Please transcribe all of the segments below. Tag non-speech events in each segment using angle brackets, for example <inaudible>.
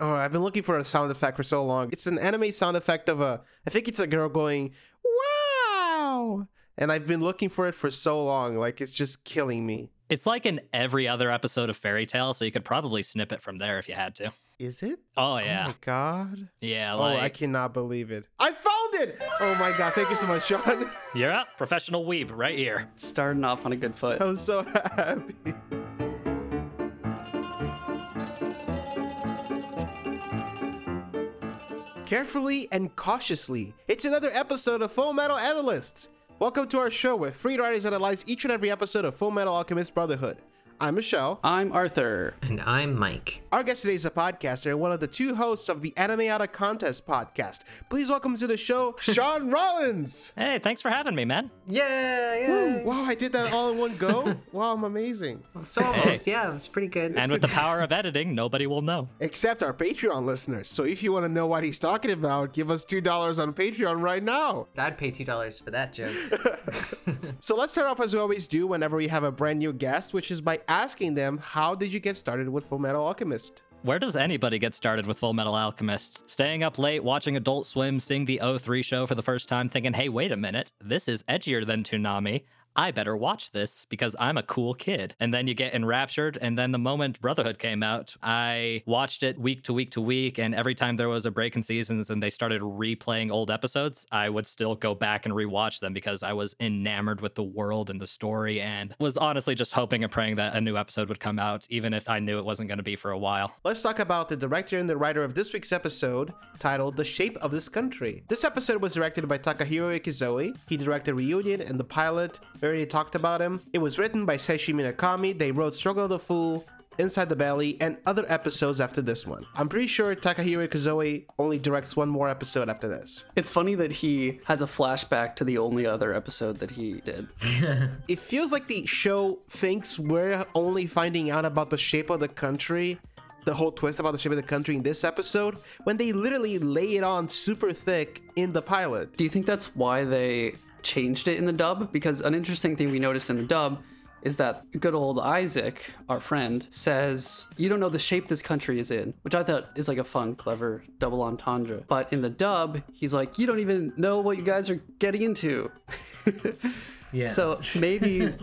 Oh, I've been looking for a sound effect for so long. It's an anime sound effect of a. I think it's a girl going, "Wow!" And I've been looking for it for so long. Like it's just killing me. It's like in every other episode of Fairy Tail, so you could probably snip it from there if you had to. Is it? Oh, oh yeah. Oh my god. yeah. Oh, I cannot believe it. I found it. Oh my god! Thank you so much, Sean. you're up, professional weeb right here. Starting off on a good foot. I'm so <laughs> happy. Carefully and cautiously, it's another episode of Full Metal Analysts. Welcome to our show where three writers analyze each and every episode of Full Metal Alchemist Brotherhood. I'm Michelle. I'm Arthur. And I'm Mike. Our guest today is a podcaster and one of the two hosts of the Anime Out of Context podcast. Please welcome to the show, <laughs> Sean Rollins. Hey, thanks for having me, man. Yeah, yeah. Wow, I did that all in one go. <laughs> Wow, I'm amazing. So almost, yeah, it was pretty good. And with the <laughs> power of editing, nobody will know. except our Patreon listeners. So if you want to know what he's talking about, give us $2 on Patreon right now. I'd pay two dollars for that joke. So let's start off as we always do whenever we have a brand new guest, which is by asking them, how did you get started with Full Metal Alchemist? Where does anybody get started with Full Metal Alchemist? Staying up late, watching Adult Swim, seeing the O3 show for the first time, thinking, hey, wait a minute, this is edgier than Toonami. I better watch this because I'm a cool kid. And then you get enraptured. And then the moment Brotherhood came out, I watched it week to week to week. And every time there was a break in seasons and they started replaying old episodes, I would still go back and rewatch them because I was enamored with the world and the story and was honestly just hoping and praying that a new episode would come out, even if I knew it wasn't going to be for a while. Let's talk about the director and the writer of this week's episode, titled The Shape of This Country. This episode was directed by Takahiro Ikizoe. He directed Reunion and the pilot. We already talked about him. It was written by Seishi Minakami. They wrote Struggle of the Fool, Inside the Belly, and other episodes after this one. I'm pretty sure Takahiro Ikizoe only directs one more episode after this. It's funny that he has a flashback to the only other episode that he did. <laughs> It feels like the show thinks we're only finding out about the shape of the country, the whole twist about the shape of the country in this episode, when they literally lay it on super thick in the pilot. Do you think that's why they changed it in the dub? Because an interesting thing we noticed in the dub is that good old Isaac, our friend, says, You don't know the shape this country is in, which I thought is like a fun, clever double entendre. But in the dub, he's like, You don't even know what you guys are getting into. <laughs> Yeah. So <laughs> maybe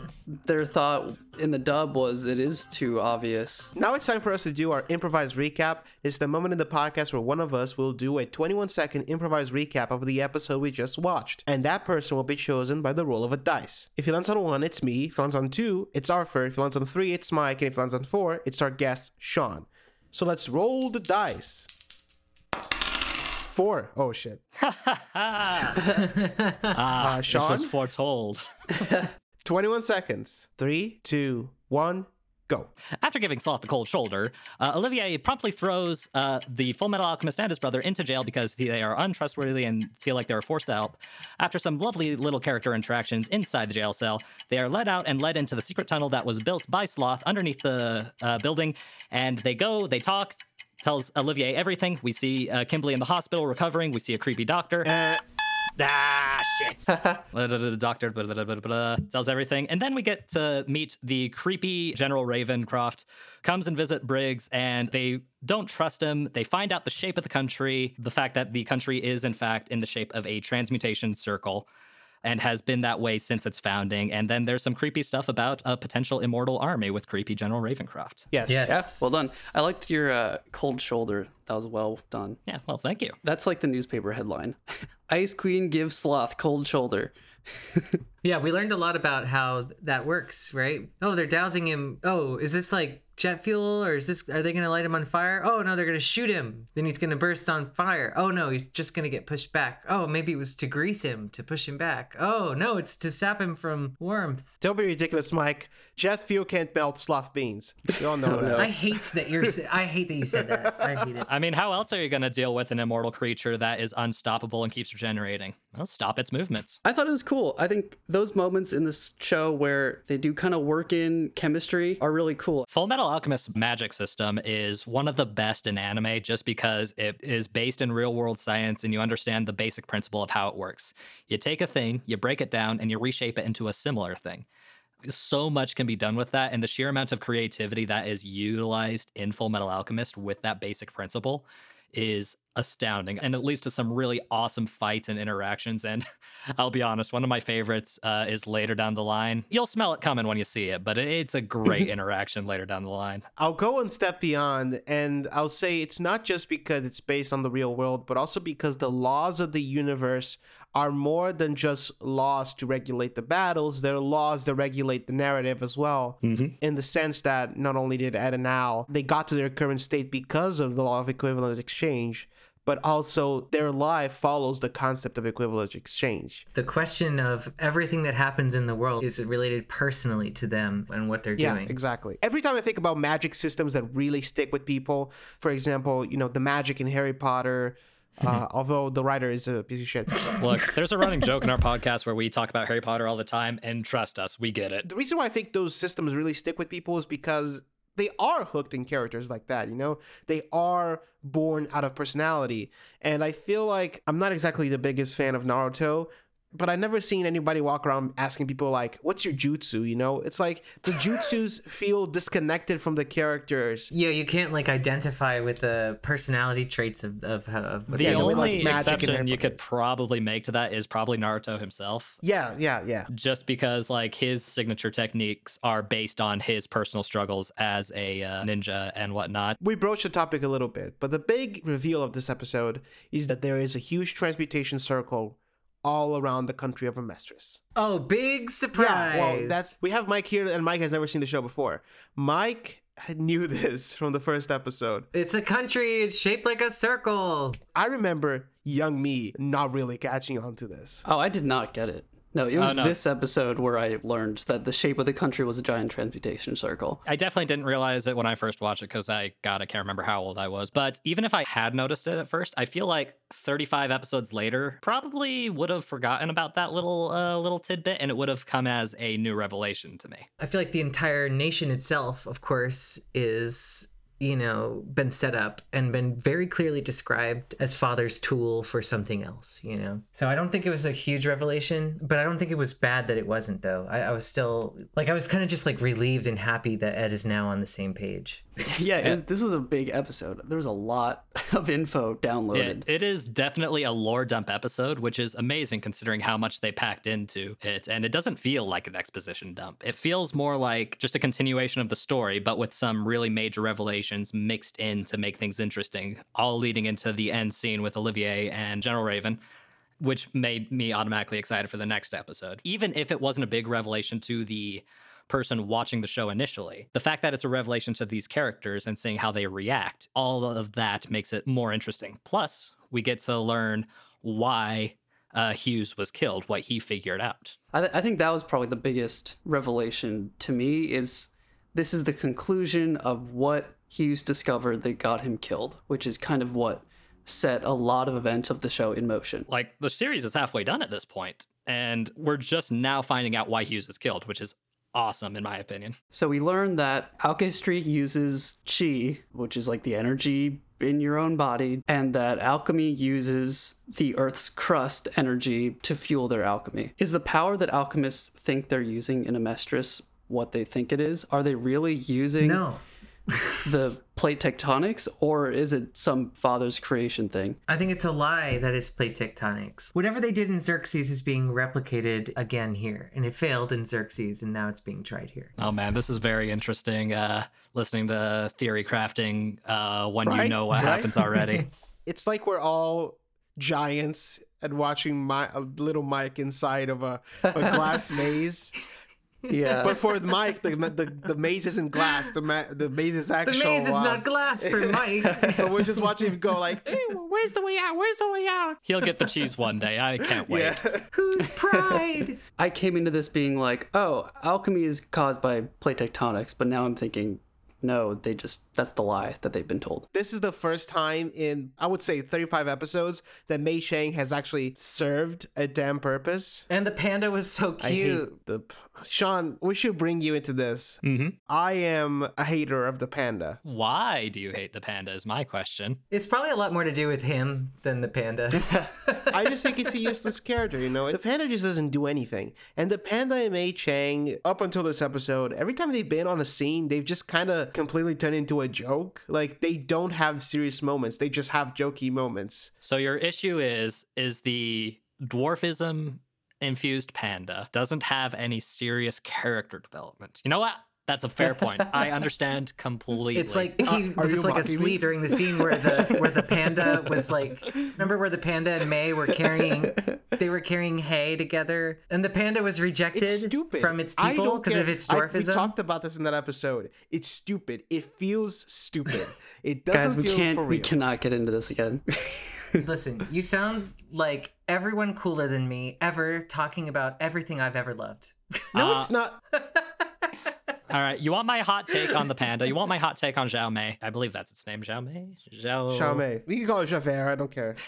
their thought in the dub was it is too obvious. Now it's time for us to do our improvised recap. It's the moment in the podcast where one of us will do a 21 second improvised recap of the episode we just watched, and that person will be chosen by the roll of a dice. If he lands on one, it's me. If he lands on two, it's Arthur. If he lands on three, it's Mike. And if he lands on four, it's our guest, Sean. So let's roll the dice. Four. Oh shit. <laughs> Ah, this Sean? was foretold. <laughs> 21 seconds. Three, two, one, go. After giving Sloth the cold shoulder, uh, Olivier promptly throws uh, the Full Metal Alchemist and his brother into jail because they are untrustworthy and feel like they were forced out. After some lovely little character interactions inside the jail cell, they are let out and led into the secret tunnel that was built by Sloth underneath the uh, building. And they go, they talk, tells Olivier everything. We see uh, Kimberly in the hospital recovering. We see a creepy doctor. Ah, shit. <laughs> Doctor blah, blah, blah, tells everything. And then we get to meet the creepy General Ravencroft, comes and visit Briggs, and they don't trust him. They find out the shape of the country, the fact that the country is, in fact, in the shape of a transmutation circle and has been that way since its founding. And then there's some creepy stuff about a potential immortal army with creepy General Ravencroft. Yes. Yes. Yeah, well done. I liked your uh, cold shoulder. That was well done. Yeah, well, thank you. That's like the newspaper headline. <laughs> Ice Queen gives Sloth cold shoulder. <laughs> yeah, we learned a lot about how that works, right? Oh, they're dousing him. Oh, is this like jet fuel or is this are they gonna light him on fire? Oh no, they're gonna shoot him. Then he's gonna burst on fire. Oh no, he's just gonna get pushed back. Oh, maybe it was to grease him, to push him back. Oh no, it's to sap him from warmth. Don't be ridiculous, Mike. Jet fuel can't melt sloth beans. You all know oh, that. I hate that you're i hate that you said that. I hate it. <laughs> I mean, how else are you going to deal with an immortal creature that is unstoppable and keeps regenerating? Well, stop its movements. I thought it was cool. I think those moments in this show where they do kind of work in chemistry are really cool. Full Metal Alchemist's magic system is one of the best in anime just because it is based in real world science and you understand the basic principle of how it works. You take a thing, you break it down, and you reshape it into a similar thing. so much can be done with that and the sheer amount of creativity that is utilized in full metal alchemist with that basic principle is astounding and it leads to some really awesome fights and interactions and <laughs> i'll be honest one of my favorites uh, is later down the line. You'll smell it coming when you see it but it's a great <laughs> interaction later down the line. I'll go one step beyond and I'll say it's not just because it's based on the real world, but also because the laws of the universe are more than just laws to regulate the battles. They're laws that regulate the narrative as well. Mm-hmm. In the sense that not only did Ed and Al, they got to their current state because of the law of equivalent exchange, but also their life follows the concept of equivalent exchange. The question of everything that happens in the world is it related personally to them and what they're Yeah, doing. exactly. Every time I think about magic systems that really stick with people, for example, you know, the magic in Harry Potter, uh, although the writer is a piece of shit. <laughs> look there's a running joke in our podcast where we talk about harry potter all the time and trust us we get it the reason why I think those systems really stick with people is because they are hooked in characters like that, you know? They are born out of personality. And I feel like I'm not exactly the biggest fan of Naruto, but I've never seen anybody walk around asking people like, "What's your jutsu?" You know, it's like the jutsus <laughs> feel disconnected from the characters. Yeah, you can't like identify with the personality traits of of, of the Yeah, the way, like, only magic exception you could probably make to that is probably naruto himself Yeah, yeah, yeah. just because like his signature techniques are based on his personal struggles as a uh, ninja and whatnot. We broached the topic a little bit, but the big reveal of this episode is that there is a huge transmutation circle all around the country of Amestris. Oh, big surprise! Yeah, well, that's we have Mike here, and Mike has never seen the show before. Mike knew <laughs> this from the first episode. it's a country. It's shaped like a circle. I remember young me not really catching on to this. Oh, I did not get it. No, it was no. this episode where I learned that the shape of the country was a giant transmutation circle. I definitely didn't realize it when I first watched it because I, God, I can't remember how old I was. But even if I had noticed it at first, I feel like 35 episodes later, probably would have forgotten about that little uh, little tidbit, and it would have come as a new revelation to me. I feel like the entire nation itself, of course, is you know been set up and been very clearly described as father's tool for something else you know? So i don't think it was a huge revelation but i don't think it was bad that it wasn't though. I, I was still like i was kind of just like relieved and happy that ed is now on the same page <laughs> Yeah, it was, this was a big episode. There was a lot <laughs> of info downloaded. It, it is definitely a lore dump episode, which is amazing considering how much they packed into it. And it doesn't feel like an exposition dump. It feels more like just a continuation of the story, but with some really major revelations mixed in to make things interesting, all leading into the end scene with Olivier and General Raven. Which made me automatically excited for the next episode. Even if it wasn't a big revelation to the person watching the show initially. The fact that it's a revelation to these characters and seeing how they react, all of that makes it more interesting. Plus, we get to learn why uh, Hughes was killed, what he figured out. I, th- I think that was probably the biggest revelation to me is this is the conclusion of what Hughes discovered that got him killed, which is kind of what set a lot of events of the show in motion. Like, the series is halfway done at this point, and we're just now finding out why Hughes is killed, which is awesome in my opinion. So we learned that alchemy uses chi, which is like the energy in your own body, and that alchemy uses the Earth's crust energy to fuel their alchemy. Is the power that alchemists think they're using in Amestris what they think it is? Are they really using no the plate tectonics, or is it some father's creation thing? I think it's a lie that it's plate tectonics. Whatever they did in Xerxes is being replicated again here, and it failed in Xerxes, and now it's being tried here. Oh man, this is very interesting. Uh, listening to theory crafting uh, when you know what Right? happens already. <laughs> It's like we're all giants and watching my a little Mike inside of a, a glass <laughs> maze. Yeah. But for Mike, the, the the maze isn't glass. The ma- the maze is actual. The maze is uh, not glass for <laughs> Mike. but we're just watching him go like, hey, where's the way out? Where's the way out? He'll get the cheese one day. I can't wait. Yeah. <laughs> Whose pride? I came into this being like, oh, alchemy is caused by plate tectonics, but now I'm thinking, no, they just that's the lie that they've been told. This is the first time in I would say 35 episodes that Mei Chang has actually served a damn purpose. And the panda was so I cute. hate the Sean, we should bring you into this. hmm I am a hater of the panda. Why do you hate the panda? Is my question. It's probably a lot more to do with him than the panda. <laughs> I just think it's a useless character, you know? The panda just doesn't do anything. And the panda and Mei Chang, up until this episode, every time they've been on a scene, they've just kind of completely turned into a joke. Like, they don't have serious moments, they just have jokey moments. So your issue is is the dwarfism infused panda doesn't have any serious character development. You know what? That's a fair point. I <laughs> understand completely. It's like uh, he are was you like mocking me? asleep during the scene where the where the panda was like remember where the panda and May were carrying they were carrying hay together and the panda was rejected It's stupid. from its people because of its I- dwarfism. we talked about this in that episode. It's stupid. It feels stupid. It doesn't Guys, we feel can't for we cannot get into this again. <laughs> Listen, you sound like everyone cooler than me ever talking about everything I've ever loved. No, Uh, it's not. <laughs> All right, you want my hot take on the panda? You want my hot take on Zhao Mei? I believe that's its name, Zhao Mei. Zhao. Xiaomei. We can call it Javert. I don't care. <laughs>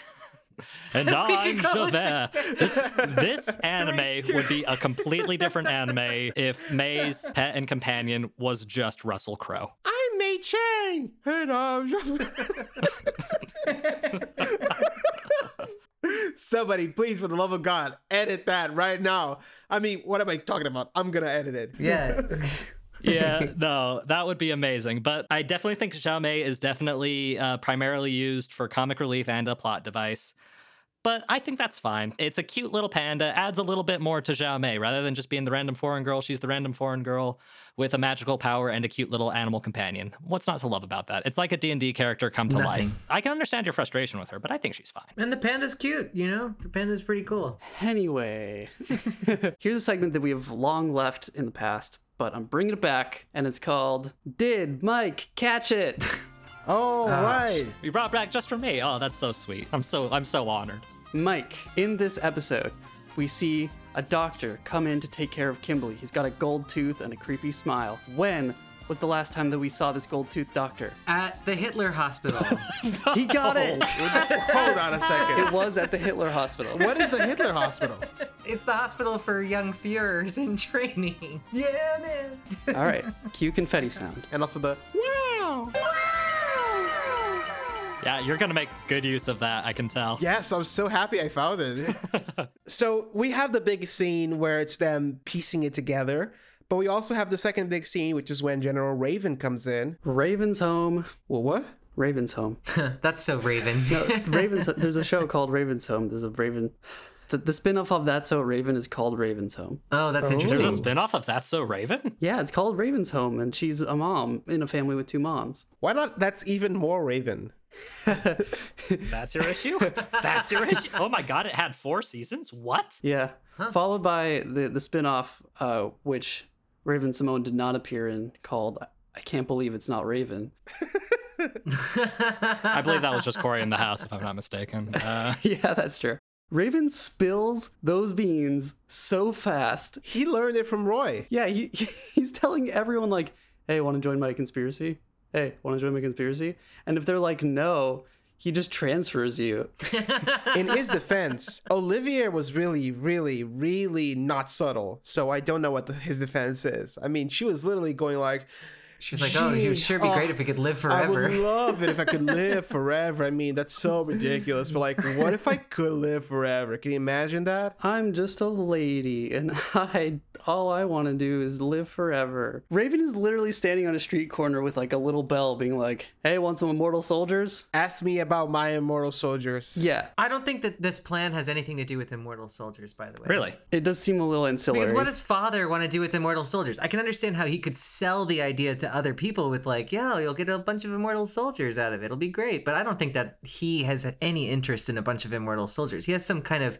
And <laughs> I'm call Javert. This, this anime would be a completely different anime if May's pet and companion was just Russell Crowe. I'm Chang. And I'm Javert. Somebody, please, for the love of God, edit that right now. I mean, what am I talking about? I'm gonna edit it. Yeah. <laughs> yeah, no, that would be amazing. But I definitely think Zhao Mei is definitely uh, primarily used for comic relief and a plot device. But I think that's fine. It's a cute little panda, adds a little bit more to Zhao Mei. Rather than just being the random foreign girl, she's the random foreign girl with a magical power and a cute little animal companion. What's not to love about that? It's like a D&D character come to life. Nothing. I can understand your frustration with her, but I think she's fine. and the panda's cute, you know? The panda's pretty cool. Anyway, <laughs> here's a segment that we have long left in the past, but I'm bringing it back, and it's called "Did Mike Catch It?" <laughs> Oh, ah, right. You brought back just for me. Oh, that's so sweet. I'm so I'm so honored. Mike, in this episode, we see a doctor come in to take care of Kimberly. He's got a gold tooth and a creepy smile. When was the last time that we saw this gold tooth doctor? At the Hitler Hospital. <laughs> He got it. <laughs> Hold on a second. It was at the Hitler Hospital. What is the Hitler Hospital? <laughs> it's the hospital for young Führers in training. Yeah, man. All right, cue confetti sound. And also the wow. Yeah, you're gonna make good use of that. I can tell. Yes, I'm so happy I found it. <laughs> so we have the big scene where it's them piecing it together, but we also have the second big scene, which is when General Raven comes in. Raven's home. Well, what? Raven's home. <laughs> That's so Raven. <laughs> Raven's. There's a show called Raven's Home. There's a Raven. The, the spin-off of That's So Raven is called Raven's Home. Oh, that's oh. interesting. There's a interesting. spin-off of That's So Raven? Yeah, it's called Raven's Home, and she's a mom in a family with two moms. Why not? That's even more Raven. <laughs> That's your issue? <laughs> That's your issue? Oh my god, it had four seasons? What? Yeah. Followed by the the spin-off, uh, which Raven-Symoné did not appear in, called I Can't Believe It's Not Raven. <laughs> I believe that was just Cory in the house, if I'm not mistaken. Uh, yeah, that's true. Raven spills those beans so fast. He learned it from Roy. Yeah, he he's telling everyone like, "Hey, want to join my conspiracy? Hey, want to join my conspiracy?" And if they're like, "No," he just transfers you. In his <laughs> defense, Olivier was really, really, really not subtle. So I don't know what the, his defense is. I mean, she was literally going like, She's like, oh, he would sure be oh, great if we could live forever. I would love it if I could <laughs> live forever. I mean, that's so ridiculous. But like, what if I could live forever? Can you imagine that? I'm just a lady, and <laughs> I all I want to do is live forever. Raven is literally standing on a street corner with like a little bell, being like, "Hey, want some immortal soldiers?" Ask me about my immortal soldiers. Yeah, I don't think that this plan has anything to do with immortal soldiers, by the way. really? it does seem a little ancillary. Because what does father want to do with immortal soldiers? I can understand how he could sell the idea to other people with like, yeah, you'll get a bunch of immortal soldiers out of it. It'll be great. But I don't think that he has any interest in a bunch of immortal soldiers. He has some kind of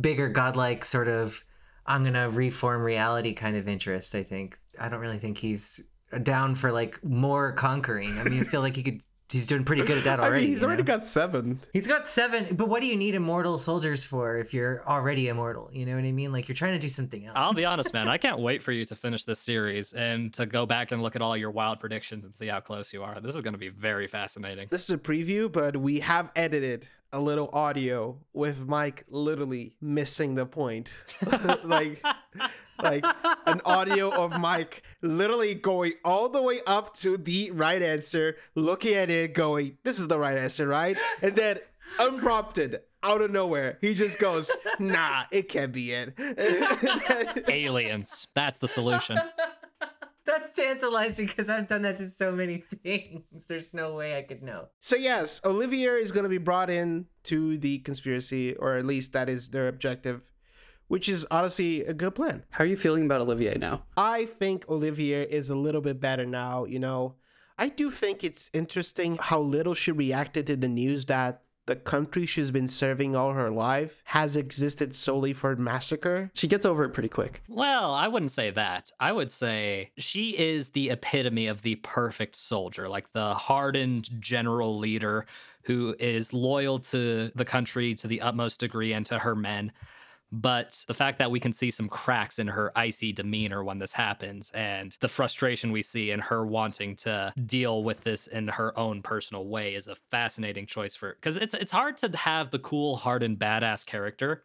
bigger godlike sort of I'm gonna reform reality kind of interest, I think. I don't really think he's down for like more conquering. I mean I feel like he could he's doing pretty good at that <laughs> I already. mean, he's already know? got seven. He's got seven, but what do you need immortal soldiers for if you're already immortal? You know what I mean? Like you're trying to do something else. I'll be <laughs> honest, man. I can't wait for you to finish this series and to go back and look at all your wild predictions and see how close you are. This is going to be very fascinating. This is a preview, but we have edited a little audio with Mike literally missing the point. <laughs> like, like an audio of Mike literally going all the way up to the right answer, looking at it, going, "This is the right answer, right?" And then unprompted, out of nowhere, he just goes, "Nah, it can't be it." <laughs> Aliens. That's the solution. <laughs> That's tantalizing because I've done that to so many things. There's no way I could know. so yes, Olivier is going to be brought in to the conspiracy, or at least that is their objective, which is honestly a good plan. How are you feeling about Olivier now? I think Olivier is a little bit better now, you know. I do think it's interesting how little she reacted to the news that the country she's been serving all her life has existed solely for massacre. She gets over it pretty quick. Well, I wouldn't say that. I would say she is the epitome of the perfect soldier, like the hardened general leader who is loyal to the country to the utmost degree and to her men. But the fact that we can see some cracks in her icy demeanor when this happens, and the frustration we see in her wanting to deal with this in her own personal way, is a fascinating choice for. Because it's it's hard to have the cool, hardened, badass character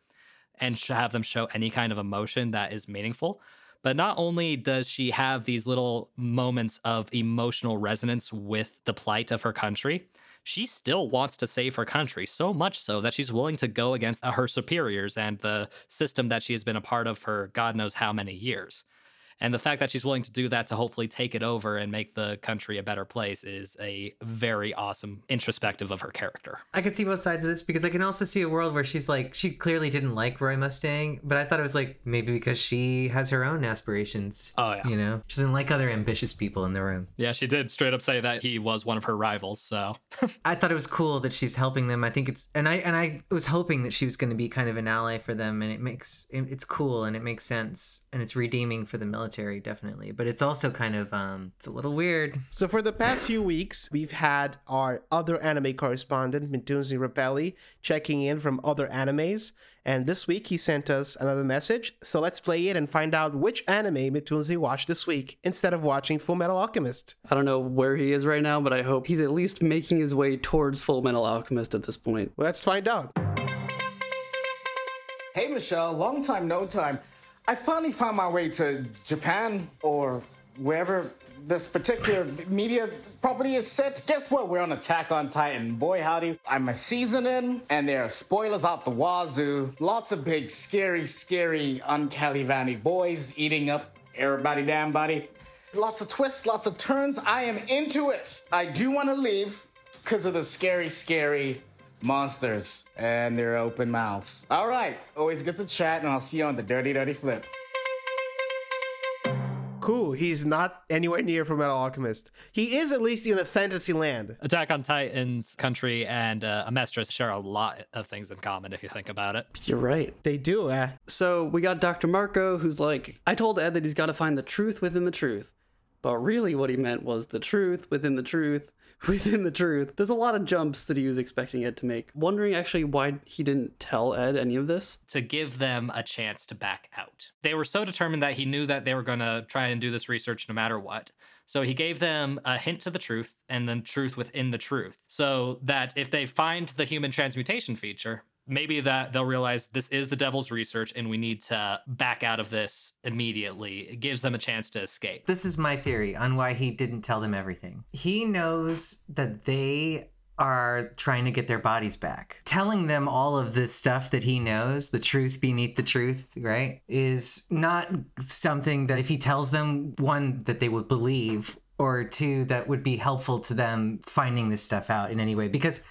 and have them show any kind of emotion that is meaningful. But not only does she have these little moments of emotional resonance with the plight of her country, she still wants to save her country, so much so that she's willing to go against uh, her superiors and the system that she has been a part of for God knows how many years. And the fact that she's willing to do that to hopefully take it over and make the country a better place is a very awesome introspective of her character. I can see both sides of this because I can also see a world where she's like, she clearly didn't like Roy Mustang, but I thought it was like maybe because she has her own aspirations. Oh, yeah. You know, she doesn't like other ambitious people in the room. Yeah, she did straight up say that he was one of her rivals, so. <laughs> I thought it was cool that she's helping them. I think it's, and I and I was hoping that she was going to be kind of an ally for them, and it makes it's cool and it makes sense and it's redeeming for the military definitely. But it's also kind of um, it's a little weird. So for the past few weeks, we've had our other anime correspondent, Mintunzi Rapelli, checking in from other animes. And this week he sent us another message. So let's play it and find out which anime Mitunzi watched this week instead of watching Full Metal Alchemist. I don't know where he is right now, but I hope he's at least making his way towards Full Metal Alchemist at this point. Well, let's find out. Hey Michelle, long time, no time. I finally found my way to Japan or wherever this particular media property is set. Guess what? We're on Attack on Titan. Boy, howdy. I'm a season in, and there are spoilers out the wazoo. Lots of big, scary, scary, uncalivani boys eating up everybody damn body. Lots of twists, lots of turns. I am into it. I do want to leave because of the scary, scary monsters and their open mouths. All right, always good to chat, and I'll see you on the Dirty Dirty Flip. Cool. He's not anywhere near Full Metal Alchemist. He is at least in a fantasy land. Attack on Titan's country and uh, Amestris share a lot of things in common if you think about it. You're right. They do. Uh, So we got Dr. Marcoh, who's like, I told Ed that he's got to find the truth within the truth. But really, what he meant was the truth within the truth <laughs> within the truth. There's a lot of jumps that he was expecting Ed to make. Wondering actually why he didn't tell Ed any of this. To give them a chance to back out. They were so determined that he knew that they were going to try and do this research no matter what. So he gave them a hint to the truth and then truth within the truth. So that if they find the human transmutation feature, maybe that they'll realize this is the devil's research and we need to back out of this immediately. It gives them a chance to escape. This is my theory on why he didn't tell them everything. He knows that they are trying to get their bodies back. Telling them all of this stuff that he knows, the truth beneath the truth, right, is not something that if he tells them, one, that they would believe, or two, that would be helpful to them finding this stuff out in any way. Because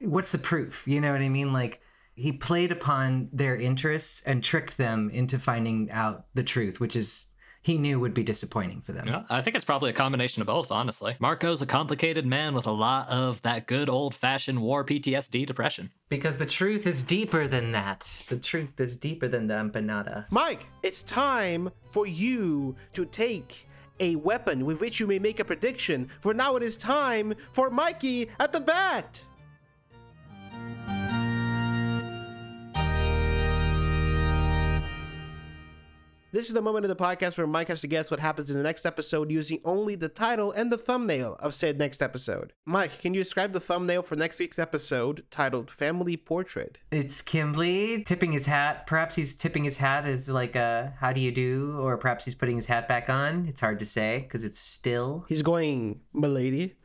what's the proof? You know what I mean? Like, he played upon their interests and tricked them into finding out the truth, which is he knew would be disappointing for them. Yeah, I think it's probably a combination of both, honestly. Marcoh's a complicated man with a lot of that good old fashioned war PTSD depression. Because the truth is deeper than that. The truth is deeper than the empanada. Mike, it's time for you to take a weapon with which you may make a prediction. For now, it is time for Mikey at the bat. This is the moment of the podcast where Mike has to guess what happens in the next episode using only the title and the thumbnail of said next episode. Mike, can you describe the thumbnail for next week's episode titled Family Portrait? It's Kimberly tipping his hat. Perhaps he's tipping his hat as like a how do you do, or perhaps he's putting his hat back on. It's hard to say because it's still. He's going, Milady. <laughs>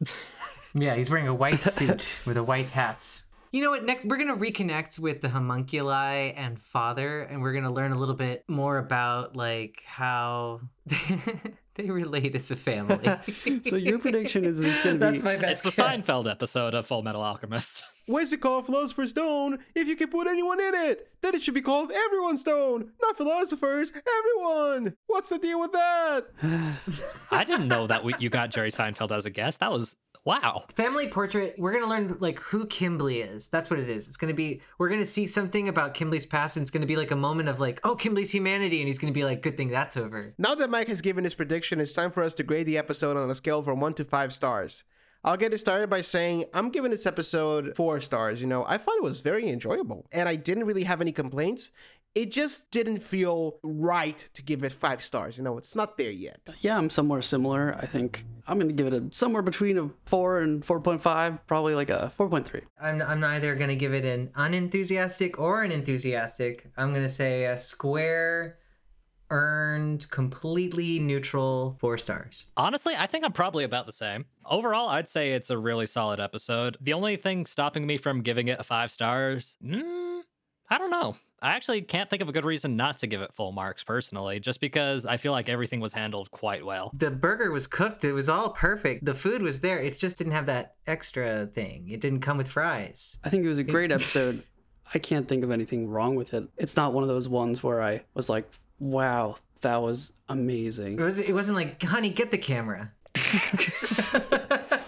Yeah, he's wearing a white suit <laughs> with a white hat. You know what? Next, we're gonna reconnect with the homunculi and father, and we're gonna learn a little bit more about like how <laughs> they relate as a family. <laughs> So your prediction is it's going to be That's my best. It's the guess. Seinfeld episode of Full Metal Alchemist. <laughs> Why is it called Philosopher's Stone if you can put anyone in it? Then it should be called Everyone's Stone, not philosophers, everyone. What's the deal with that? <sighs> I didn't know that we, you got Jerry Seinfeld as a guest. That was wow. Family portrait. We're gonna learn like who Kimberly is. That's what it is. It's gonna be. We're gonna see something about Kimberly's past, and it's gonna be like a moment of like, oh, Kimberly's humanity, and he's gonna be like, good thing that's over. Now that Mike has given his prediction, it's time for us to grade the episode on a scale from 1 to 5 stars. I'll get it started by saying I'm giving this episode 4 stars. You know, I thought it was very enjoyable, and I didn't really have any complaints. It just didn't feel right to give it 5 stars. You know, it's not there yet. Yeah, I'm somewhere similar. I think I'm going to give it a somewhere between a 4 and 4.5, probably like a 4.3. I'm, I'm neither gonna give it an unenthusiastic or an enthusiastic. I'm gonna say a square, earned, completely neutral four stars. Honestly, I think I'm probably about the same. Overall, I'd say it's a really solid episode. The only thing stopping me from giving it a five stars, mm, I don't know. I actually can't think of a good reason not to give it full marks personally, just because I feel like everything was handled quite well. The burger was cooked. It was all perfect. The food was there. It just didn't have that extra thing. It didn't come with fries. I think it was a great <laughs> episode. I can't think of anything wrong with it. It's not one of those ones where I was like, wow, that was It amazing. was. It wasn't like, honey, get the camera. <laughs> <laughs>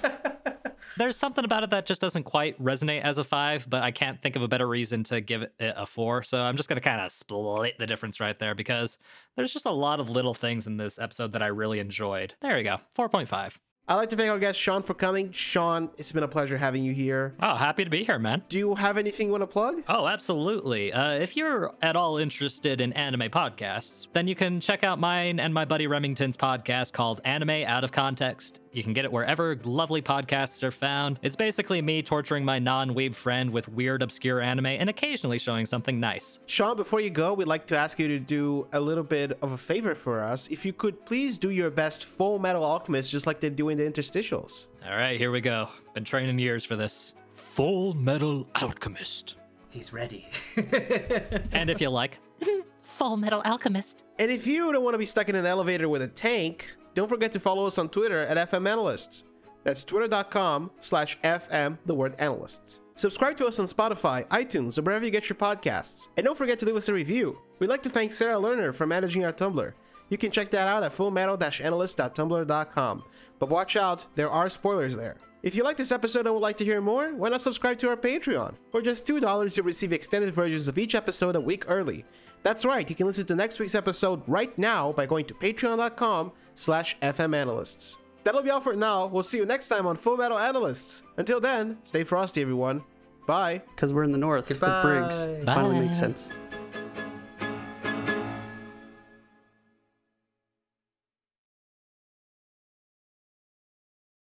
There's something about it that just doesn't quite resonate as a five, but I can't think of a better reason to give it a four. So I'm just going to kind of split the difference right there because there's just a lot of little things in this episode that I really enjoyed. There you go, 4.5. I'd like to thank our guest Sean for coming. Sean, it's been a pleasure having you here. Oh, happy to be here, man. Do you have anything you want to plug? Oh, absolutely. Uh, if you're at all interested in anime podcasts, then you can check out mine and my buddy Remington's podcast called Anime Out of Context. You can get it wherever lovely podcasts are found. It's basically me torturing my non weeb friend with weird, obscure anime and occasionally showing something nice. Sean, before you go, we'd like to ask you to do a little bit of a favor for us. If you could please do your best Full Metal Alchemist, just like they do in the interstitials. All right, here we go. Been training years for this. Full Metal Alchemist. He's ready. <laughs> And if you like, <laughs> Full Metal Alchemist. And if you don't want to be stuck in an elevator with a tank, don't forget to follow us on Twitter at FM Analysts. That's twitter.com slash FM, the word analysts. Subscribe to us on Spotify, iTunes, or wherever you get your podcasts. And don't forget to leave us a review. We'd like to thank Sarah Lerner for managing our Tumblr. You can check that out at fullmetal-analyst.tumblr.com. But watch out, there are spoilers there. If you like this episode and would like to hear more, why not subscribe to our Patreon? For just $2, you'll receive extended versions of each episode a week early. That's right, you can listen to next week's episode right now by going to patreon.com slash fmanalysts. That'll be all for now. We'll see you next time on Full Metal Analysts. Until then, stay frosty, everyone. Bye. Because we're in the north. Goodbye. The Briggs Bye. finally makes sense.